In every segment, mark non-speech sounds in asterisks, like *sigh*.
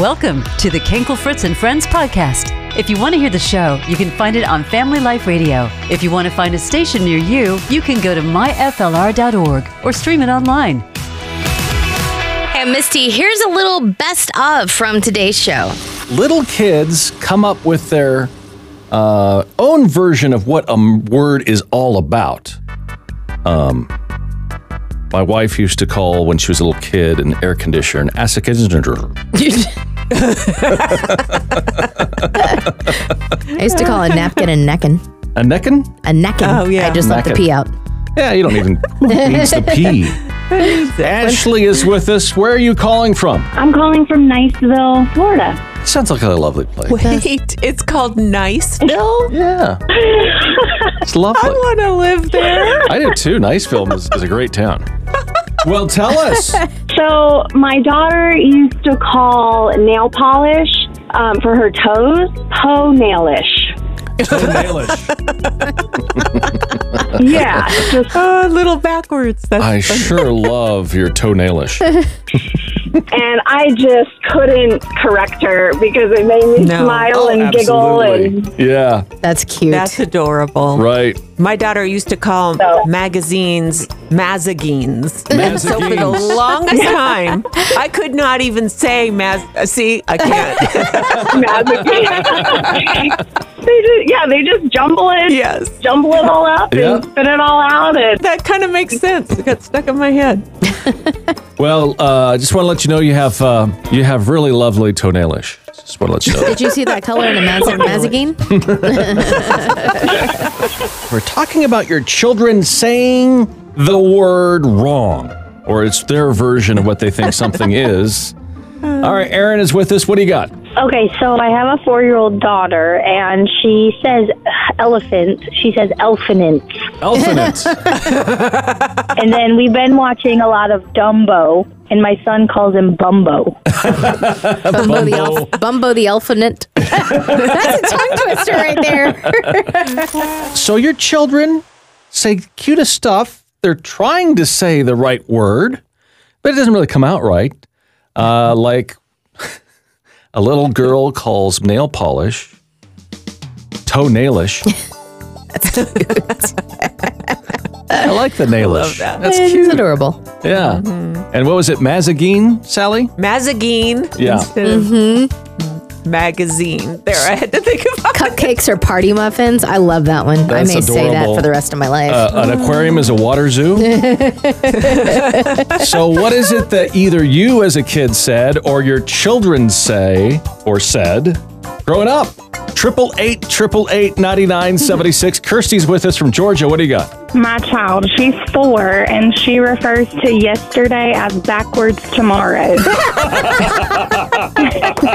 Welcome to the Kenkel Fritz and Friends podcast. If you want to hear the show, you can find it on Family Life Radio. If you want to find a station near you, you can go to myflr.org or stream it online. Hey, Misty, here's a little best of from today's show. Little kids come up with their uh, own version of what a word is all about. Um, my wife used to call when she was a little kid an air conditioner an air conditioner. I used to call a napkin a neckin. A neckin? A neckin. Oh, yeah. I just left the Neckin. pee out. Yeah, you don't even *laughs* who needs the pee. *laughs* Ashley is with us. Where are you calling from? I'm calling from Niceville, Florida. Sounds like a lovely place. Wait, it's called Niceville? *laughs* Yeah, it's lovely. I want to live there. *laughs* I do too. Niceville is, is a great town. Well, tell us. So, my daughter used to call nail polish um, for her toes toe nailish. It's nailish. Yeah, *laughs* just Oh, a little backwards. That's I sure *laughs* love your toenailish. and I just couldn't correct her because it made me No. smile Oh, and giggle and Yeah, That's cute. That's adorable. right. My daughter used to call So- magazines mazagines. So for the longest *laughs* time, I could not even say maz. uh, See, I can't. they just, yeah, they just jumble it, yes, jumble it all up Yeah. And spit it all out. And that kind of makes sense. It got stuck in my head. *laughs* Well, uh, I just want to let you know you have uh, you have really lovely toenailish. Just want to let you know. Did you see that color in a maz- mazagine? We're talking about your children saying the word wrong, or it's their version of what they think something is. *laughs* All right, Erin is with us. What do you got? Okay, so I have a four year old daughter, and she says elephant. She says elphanant. Elephant. *laughs* And then we've been watching a lot of Dumbo, and my son calls him Bumbo. *laughs* Bumbo the, elf- Bumbo the elephant. *laughs* That's a tongue twister right there. so your children say cutest stuff. They're trying to say the right word, but it doesn't really come out right. Uh, like a little girl calls nail polish toenailish. *laughs* I like the nailish. That's It's cute. adorable. Yeah. And what was it? Mazagine, Sally? Mazagine Yeah. instead of magazine. There, I had to think about Cupcakes or party muffins. I love that one. That's I may say that for the rest of my life. Uh, an aquarium is a water zoo. *laughs* so, what is it that either you as a kid said or your children say or said growing up? Triple eight, triple eight, ninety nine, seventy six. Kirsty's with us from Georgia. What do you got? My child, she's four, and she refers to yesterday as backwards tomorrow. *laughs*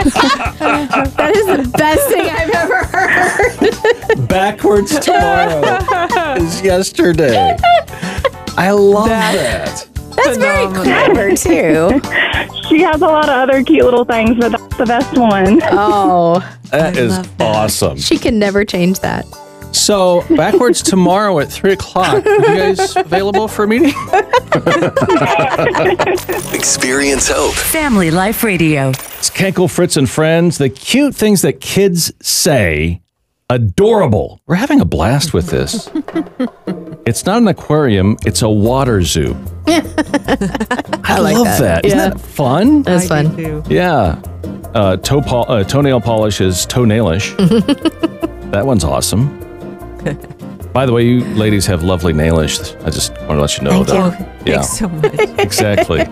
that is the best thing I've ever heard. Backwards tomorrow is yesterday. I love that. That's very clever, too. she has a lot of other cute little things, but that's the best one. Oh, That is awesome. she can never change that. So, backwards *laughs* tomorrow at three o'clock. Are you guys available for a meeting? *laughs* Experience hope. Family Life Radio. It's Kenkel, Fritz, and Friends. The cute things that kids say. Adorable. We're having a blast with this. *laughs* it's not an aquarium, it's a water zoo. I, like love that. that. Isn't that fun? That's fun. too. Yeah. Uh, toe pol- uh, toenail polish is toenailish. that one's awesome. *laughs* By the way, you ladies have lovely nailish. I just want to let you know Thank that. Yeah. Thanks so much. *laughs* Exactly.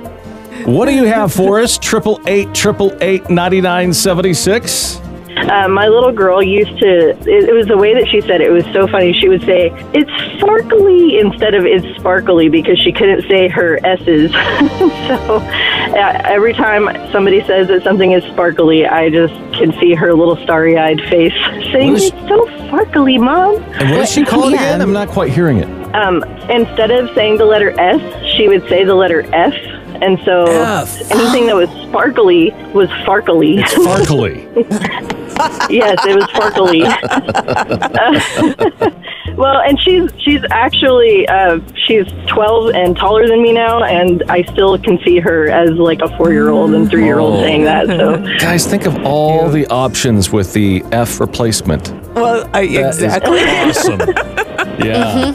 what do you have for us? Triple eight, triple eight, ninety nine, seventy six. Uh, my little girl used to, it, it was the way that she said it. It was so funny. She would say, it's sparkly instead of it's sparkly because she couldn't say her S's. *laughs* so uh, every time somebody says that something is sparkly, I just can see her little starry eyed face *laughs* saying, it's so sparkly, Mom. And what does she call it Yeah. again? I'm not quite hearing it. Um, instead of saying the letter S, she would say the letter F. And so F. anything that was sparkly was farkly. Sparkly. *laughs* yes, it was sparkly. *laughs* *laughs* well, and she's she's actually uh, she's 12 and taller than me now, and I still can see her as like a four year old and three year old Oh. saying that. So Guys, think of all the options with the F replacement. Well, That is exactly. awesome. *laughs* Yeah.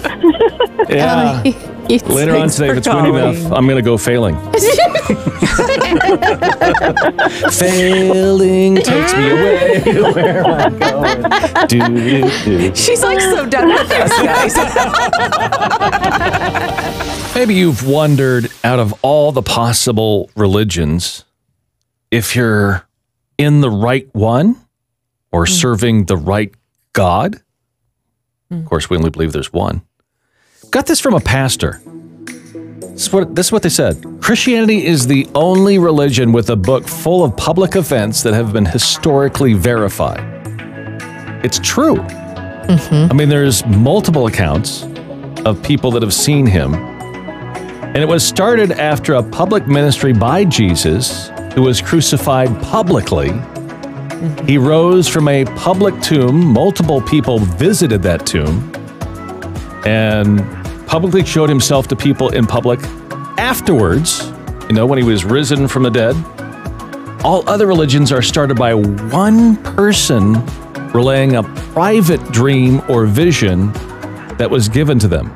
Yeah. It's- Later on today, if it's windy enough, I'm going to go failing. failing takes me away *laughs* where am I'm going. Do, do, do. She's like so done with us, guys. *laughs* Maybe you've wondered out of all the possible religions if you're in the right one or mm. serving the right God. Of mm. course, we only believe there's one. Got this from a pastor. This is, what, this is what they said. Christianity is the only religion with a book full of public events that have been historically verified. It's true. Mm-hmm. I mean, there's multiple accounts of people that have seen him. And it was started after a public ministry by Jesus, who was crucified publicly. Mm-hmm. He rose from a public tomb. Multiple people visited that tomb and publicly showed himself to people in public afterwards, you know, when he was risen from the dead. All other religions are started by one person relaying a private dream or vision that was given to them.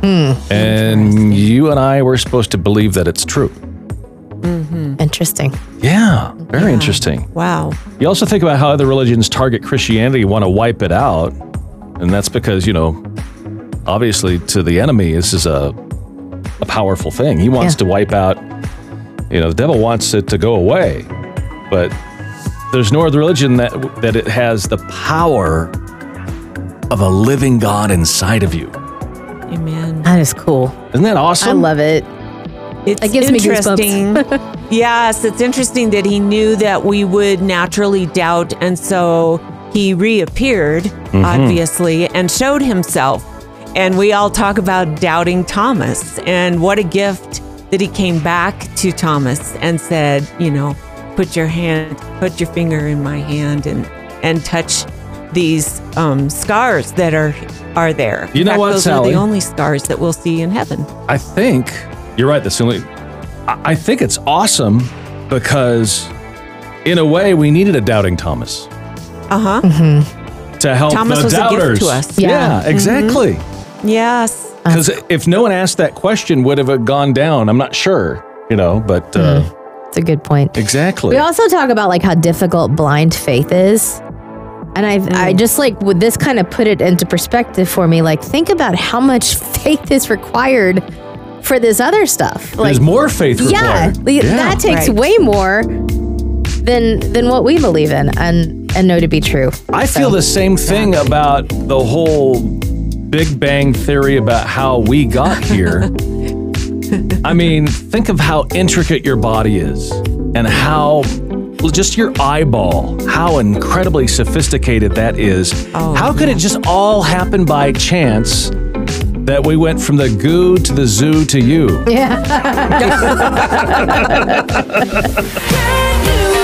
Hmm. And you and I were supposed to believe that it's true. Mm-hmm. Interesting. Yeah, very interesting. Wow. You also think about how other religions target Christianity, want to wipe it out. And that's because, you know, obviously to the enemy, this is a, a powerful thing. He wants Yeah. to wipe out, you know, the devil wants it to go away. But there's no other religion that, that it has the power of a living God inside of you. Amen. That is cool. Isn't that awesome? I love it. It's That gives me interesting. *laughs* yes, it's interesting that he knew that we would naturally doubt, and so he reappeared, Mm-hmm. obviously, and showed himself. And we all talk about doubting Thomas, and what a gift that he came back to Thomas and said, you know, put your hand, put your finger in my hand, and and touch these um, scars that are are there. You In know fact, what, Those Sally? are the only scars that we'll see in heaven. I think you're right. That's the only. I I think it's awesome because, in a way, we needed a doubting Thomas Uh huh. to help Thomas the was a gift doubters. to us. Yeah, Yeah. Mm-hmm. Exactly. Yes. Because if no one asked that question, would have it gone down? I'm not sure. You know, but uh, It's a good point. exactly. We also talk about like how difficult blind faith is. And I I just like would this kind of put it into perspective for me. Like think about how much faith is required for this other stuff. Like There's more faith yeah, required. like, that takes Right. way more than than what we believe in and and know to be true. I feel the same thing about the whole Big Bang theory about how we got here. I mean, think of how intricate your body is and how just your eyeball, how incredibly sophisticated that is. Oh, how could it just all happen by chance that we went from the goo to the zoo to you? Yeah. *laughs*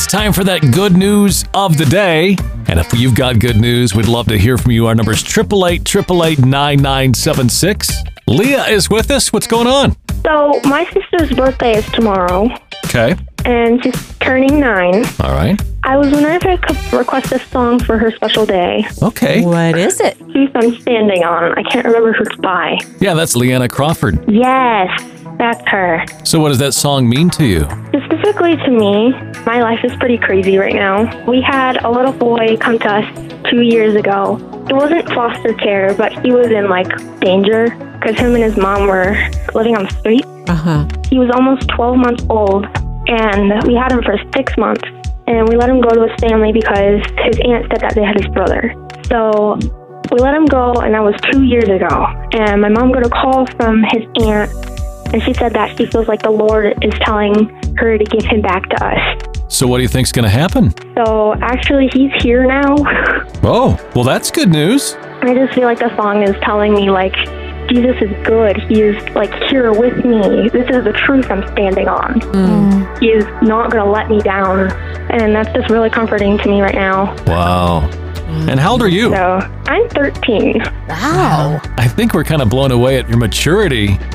it's time for that good news of the day. And if you've got good news, we'd love to hear from you. Our number is 888 9976. Leah is with us. What's going on? So, my sister's birthday is tomorrow, Okay. and she's turning nine. All right. I was wondering if I could request a song for her special day. Okay. What is it? She's I'm standing on. I can't remember who it's by. Yeah, that's Leanna Crawford. Yes, that's her. So, what does that song mean to you? Specifically to me, my life is pretty crazy right now. We had a little boy come to us two years ago. It wasn't foster care, but he was in like danger because him and his mom were living on the street. Uh huh. He was almost 12 months old, and we had him for six months. And we let him go to his family because his aunt said that they had his brother. So we let him go, and that was two years ago. And my mom got a call from his aunt, and she said that she feels like the Lord is telling her to give him back to us. So, what do you think's going to happen? So actually, he's here now. *laughs* Oh, well, that's good news. I just feel like the song is telling me, like, Jesus is good. He is like here with me. This is the truth I'm standing on. Mm. He is not going to let me down. And that's just really comforting to me right now. Wow. And how old are you? So I'm 13. Wow. I think we're kind of blown away at your maturity. *laughs*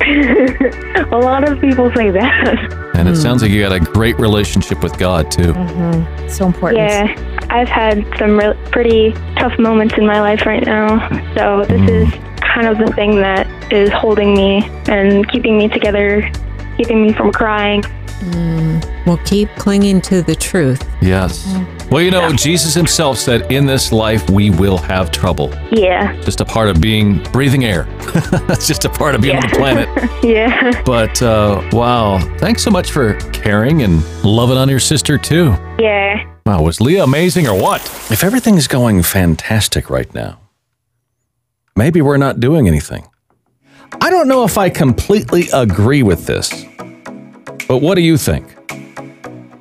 A lot of people say that. And it hmm. sounds like you got a great relationship with God, too. Mm-hmm. So important. Yeah, I've had some re- pretty tough moments in my life right now. So this hmm. is kind of the thing that is holding me and keeping me together, keeping me from crying. Hmm. Well, keep clinging to the truth. Yes. Mm-hmm. Well, you know, Jesus himself said, in this life, we will have trouble. Yeah, Just a part of being breathing air. *laughs* That's just a part of being on the planet. *laughs* yeah, But uh, wow, thanks so much for caring and loving on your sister, too. yeah. Wow, was Leah amazing or what? If everything's going fantastic right now, maybe we're not doing anything. I don't know if I completely agree with this, but what do you think?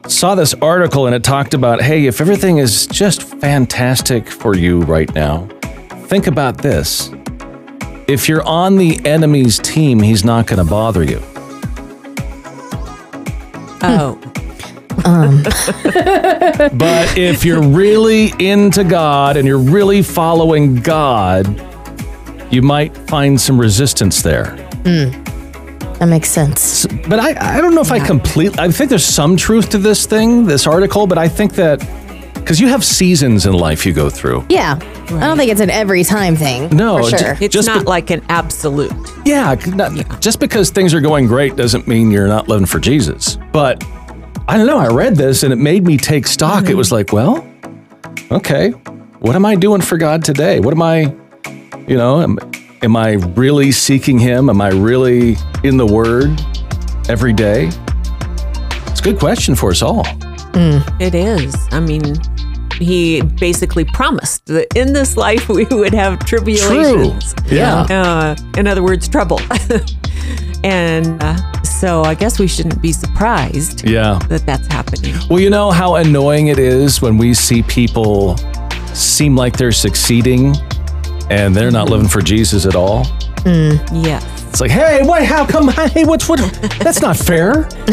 Saw this article and it talked about hey, if everything is just fantastic for you right now, think about this. If you're on the enemy's team, he's not going to bother you. Oh, *laughs* Um. *laughs* But if you're really into God and you're really following God, you might find some resistance there. That makes sense. But I, I don't know if I completely, I think there's some truth to this thing, this article, but I think that because you have seasons in life you go through. Yeah. I don't think it's an every time thing. No, for ju- sure. it's Just not be- like an absolute. Yeah, not, just because things are going great doesn't mean you're not living for Jesus. But I don't know, I read this and it made me take stock. It mm-hmm. was like, well, okay, what am I doing for God today? What am I, you know, am, am I really seeking Him? Am I really in the Word every day? It's a good question for us all. It is. I mean, he basically promised that in this life we would have tribulations. True. Yeah. Uh, in other words, trouble. *laughs* and uh, so I guess we shouldn't be surprised Yeah. that that's happening. Well, you know how annoying it is when we see people seem like they're succeeding and they're not living for Jesus at all? Yes. It's like, hey, wait, how come? Hey, what's what? That's not fair. *laughs*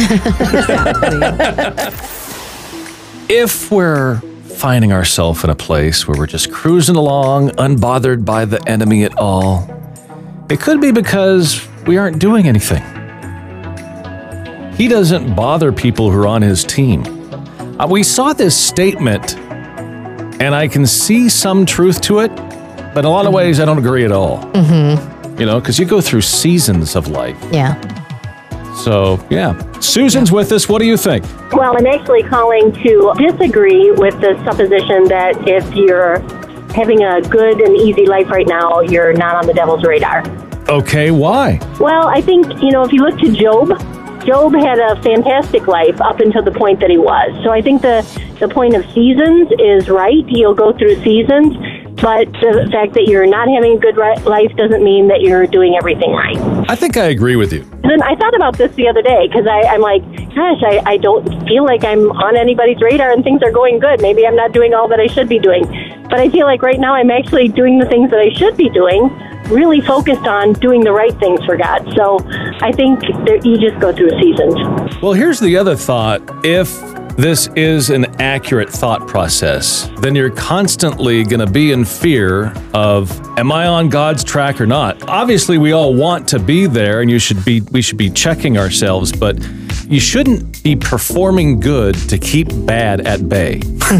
if we're finding ourselves in a place where we're just cruising along, unbothered by the enemy at all, it could be because we aren't doing anything. He doesn't bother people who are on his team. Uh, we saw this statement, and I can see some truth to it, in a lot of ways, I don't agree at all. Mm-hmm. You know, because you go through seasons of life. yeah. So, yeah. Susan's with us. What do you think? Well, I'm actually calling to disagree with the supposition that if you're having a good and easy life right now, you're not on the devil's radar. Okay, why? Well, I think, you know, if you look to Job, Job had a fantastic life up until the point that he was. So I think the, the point of seasons is right. You'll go through seasons, but the fact that you're not having a good life doesn't mean that you're doing everything right. I think I agree with you. Then I thought about this the other day because I'm like, gosh, I, I don't feel like I'm on anybody's radar and things are going good. Maybe I'm not doing all that I should be doing. But I feel like right now I'm actually doing the things that I should be doing, really focused on doing the right things for God. So I think you just go through seasons. Well, here's the other thought. If this is an accurate thought process, then you're constantly going to be in fear of am I on God's track or not? Obviously, we all want to be there and you should be we should be checking ourselves, but you shouldn't be performing good to keep bad at bay. *laughs*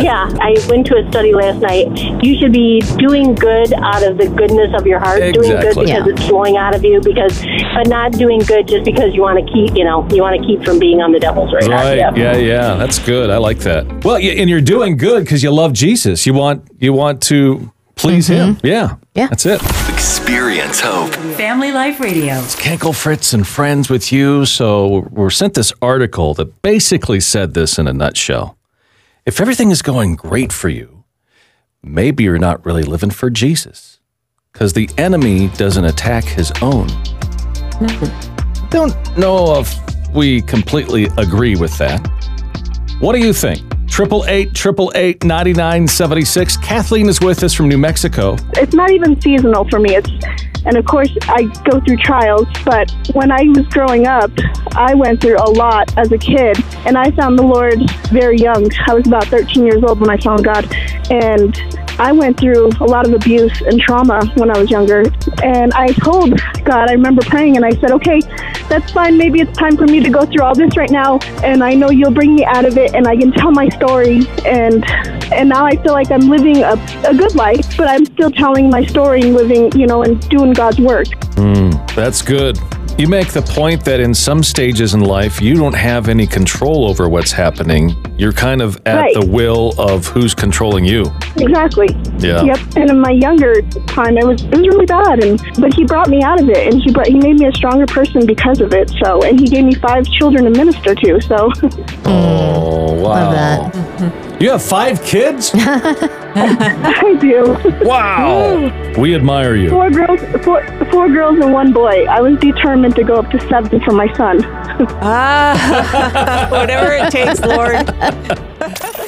yeah, I went to a study last night. You should be doing good out of the goodness of your heart, doing good because Yeah. it's flowing out of you, because but not doing good just because you want to keep, you know, you want to keep from being on the devil's radar. Right. Yeah. Yeah, yeah. That's good. I like that. Well, and you're doing good because you love Jesus. You want you want to please mm-hmm. him. Yeah. Yeah. That's it. Experience hope. Family Life Radio. Kenkel Fritz and friends with you. So we're sent this article that basically said this in a nutshell. If everything is going great for you, maybe you're not really living for Jesus because the enemy doesn't attack his own. Don't know if we completely agree with that. What do you think? Triple eight, triple eight, ninety nine seventy six. Kathleen is with us from New Mexico. it's not even seasonal for me. It's and of course I go through trials, but when I was growing up, I went through a lot as a kid, and I found the Lord very young. I was about 13 years old when I found God, and I went through a lot of abuse and trauma when I was younger. And I told God, I remember praying, and I said, "Okay, that's fine. Maybe it's time for me to go through all this right now, and I know you'll bring me out of it, and I can tell my story." And and now I feel like I'm living a, a good life, but I'm still telling my story and living, you know, and doing God's work. Hmm, that's good. You make the point that in some stages in life, you don't have any control over what's happening. You're kind of at Right. the will of who's controlling you. Exactly. Yeah. Yep. And in my younger time, it was it was really bad, and but he brought me out of it, and he brought he made me a stronger person because of it. So, and he gave me five children to minister to. So, *laughs* Oh, wow. You have five kids? *laughs* I do. Wow. we admire you. Four girls, four, four girls and one boy. I was determined to go up to seven for my son. Ah, *laughs* whatever it takes, Lord.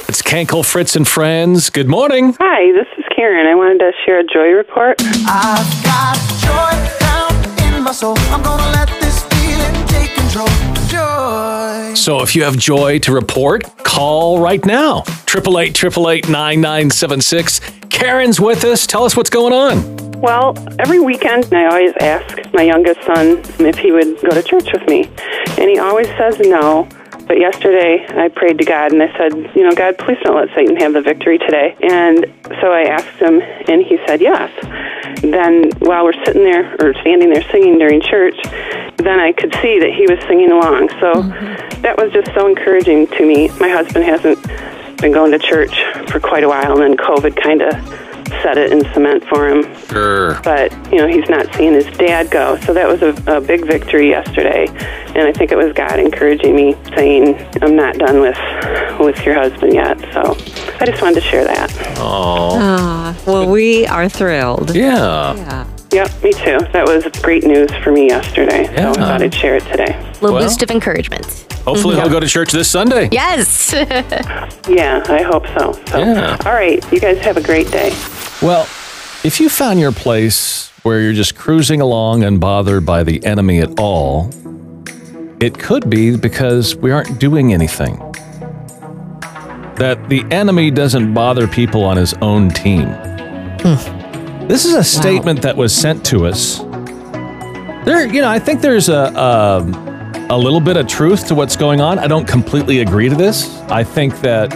It's Kankel, Fritz, and Friends. Good morning. Hi, this is Karen. I wanted to share a joy report. I've got joy down in my soul. I'm gonna let this feeling take control. Joy. So if you have joy to report, call right now. 888 888 9976. Karen's with us. Tell us what's going on. Well, every weekend I always ask my youngest son if he would go to church with me, and he always says no. But yesterday I prayed to God and I said, you know, God, please don't let Satan have the victory today. And so I asked him, and he said yes. Then while we're sitting there or standing there singing during church, then I could see that he was singing along. So mm-hmm. that was just so encouraging to me. My husband hasn't been going to church for quite a while, and then COVID kind of set it in cement for him. Sure. But, you know, he's not seeing his dad go. So that was a, a big victory yesterday. And I think it was God encouraging me, saying, I'm not done with, with your husband yet. So I just wanted to share that. Oh. Ah, well, we are thrilled. Yeah. Yeah. Yep, me too. That was great news for me yesterday. So Yeah. I thought I'd share it today. Little Well- boost of encouragement. Hopefully he'll go to church this Sunday. Yes. *laughs* Yeah, I hope so. So, Yeah. all right. You guys have a great day. Well, if you found your place where you're just cruising along unbothered by the enemy at all, it could be because we aren't doing anything. That the enemy doesn't bother people on his own team. Hmm. This is a statement that was sent to us. There, you know, I think there's a, a a little bit of truth to what's going on. I don't completely agree to this. I think that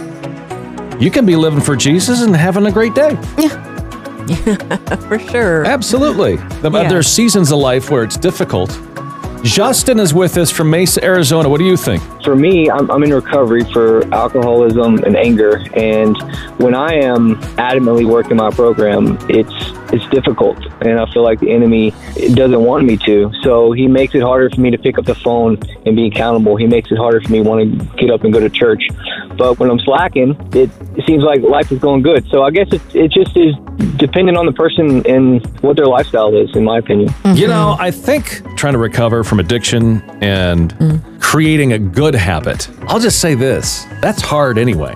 you can be living for Jesus and having a great day. *laughs* For sure. Absolutely. The- Yeah. There's seasons of life where it's difficult. Justin is with us from Mesa, Arizona. What do you think? For me, I'm, I'm in recovery for alcoholism and anger, and when I am adamantly working my program, it's it's difficult, and I feel like the enemy doesn't want me to. So he makes it harder for me to pick up the phone and be accountable. He makes it harder for me to want to get up and go to church. But when I'm slacking, it, it seems like life is going good. So I guess it, it just is dependent on the person and what their lifestyle is, in my opinion. You know, I think trying to recover from addiction and Mm. creating a good habit, I'll just say this that's hard anyway,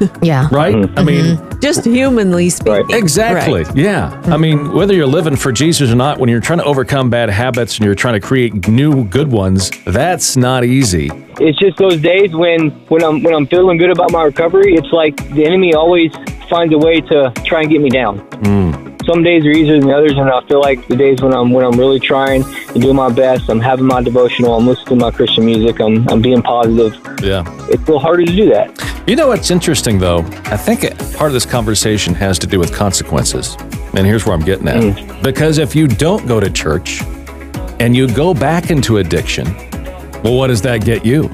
*laughs* yeah. right? Mm-hmm. I mean, mm-hmm. Just humanly speaking. Exactly. Right. Yeah. I mm-hmm. mean, whether you're living for Jesus or not, when you're trying to overcome bad habits and you're trying to create new good ones, that's not easy. it's just those days when when I'm when I'm feeling good about my recovery, it's like the enemy always finds a way to try and get me down. Mm. Some days are easier than others, and I feel like the days when I'm when I'm really trying and doing my best, I'm having my devotional, I'm listening to my Christian music, I'm I'm being positive. Yeah. It's a little harder to do that. You know what's interesting, though? I think part of this conversation has to do with consequences. And here's where I'm getting at. Mm. Because if you don't go to church and you go back into addiction, well, what does that get you?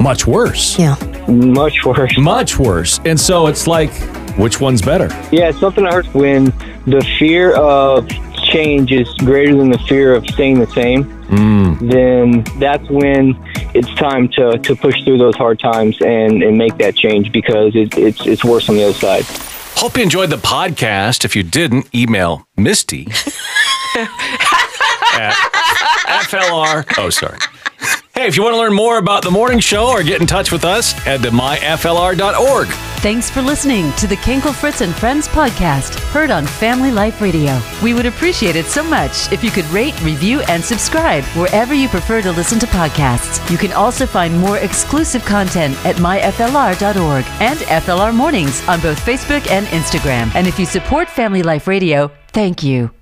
Much worse. Yeah. Much worse. Much worse. And so it's like, which one's better? Yeah, it's something I heard when the fear of change is greater than the fear of staying the same, Mm. then that's when it's time to, to push through those hard times and, and make that change because it, it's, it's worse on the other side. Hope you enjoyed the podcast. If you didn't, email Misty *laughs* at FLR. Oh, sorry. Hey, if you want to learn more about the morning show or get in touch with us, head to myflr.org. Thanks for listening to the Kinkle Fritz and Friends podcast, heard on Family Life Radio. We would appreciate it so much if you could rate, review, and subscribe wherever you prefer to listen to podcasts. You can also find more exclusive content at myflr.org and FLR Mornings on both Facebook and Instagram. And if you support Family Life Radio, thank you.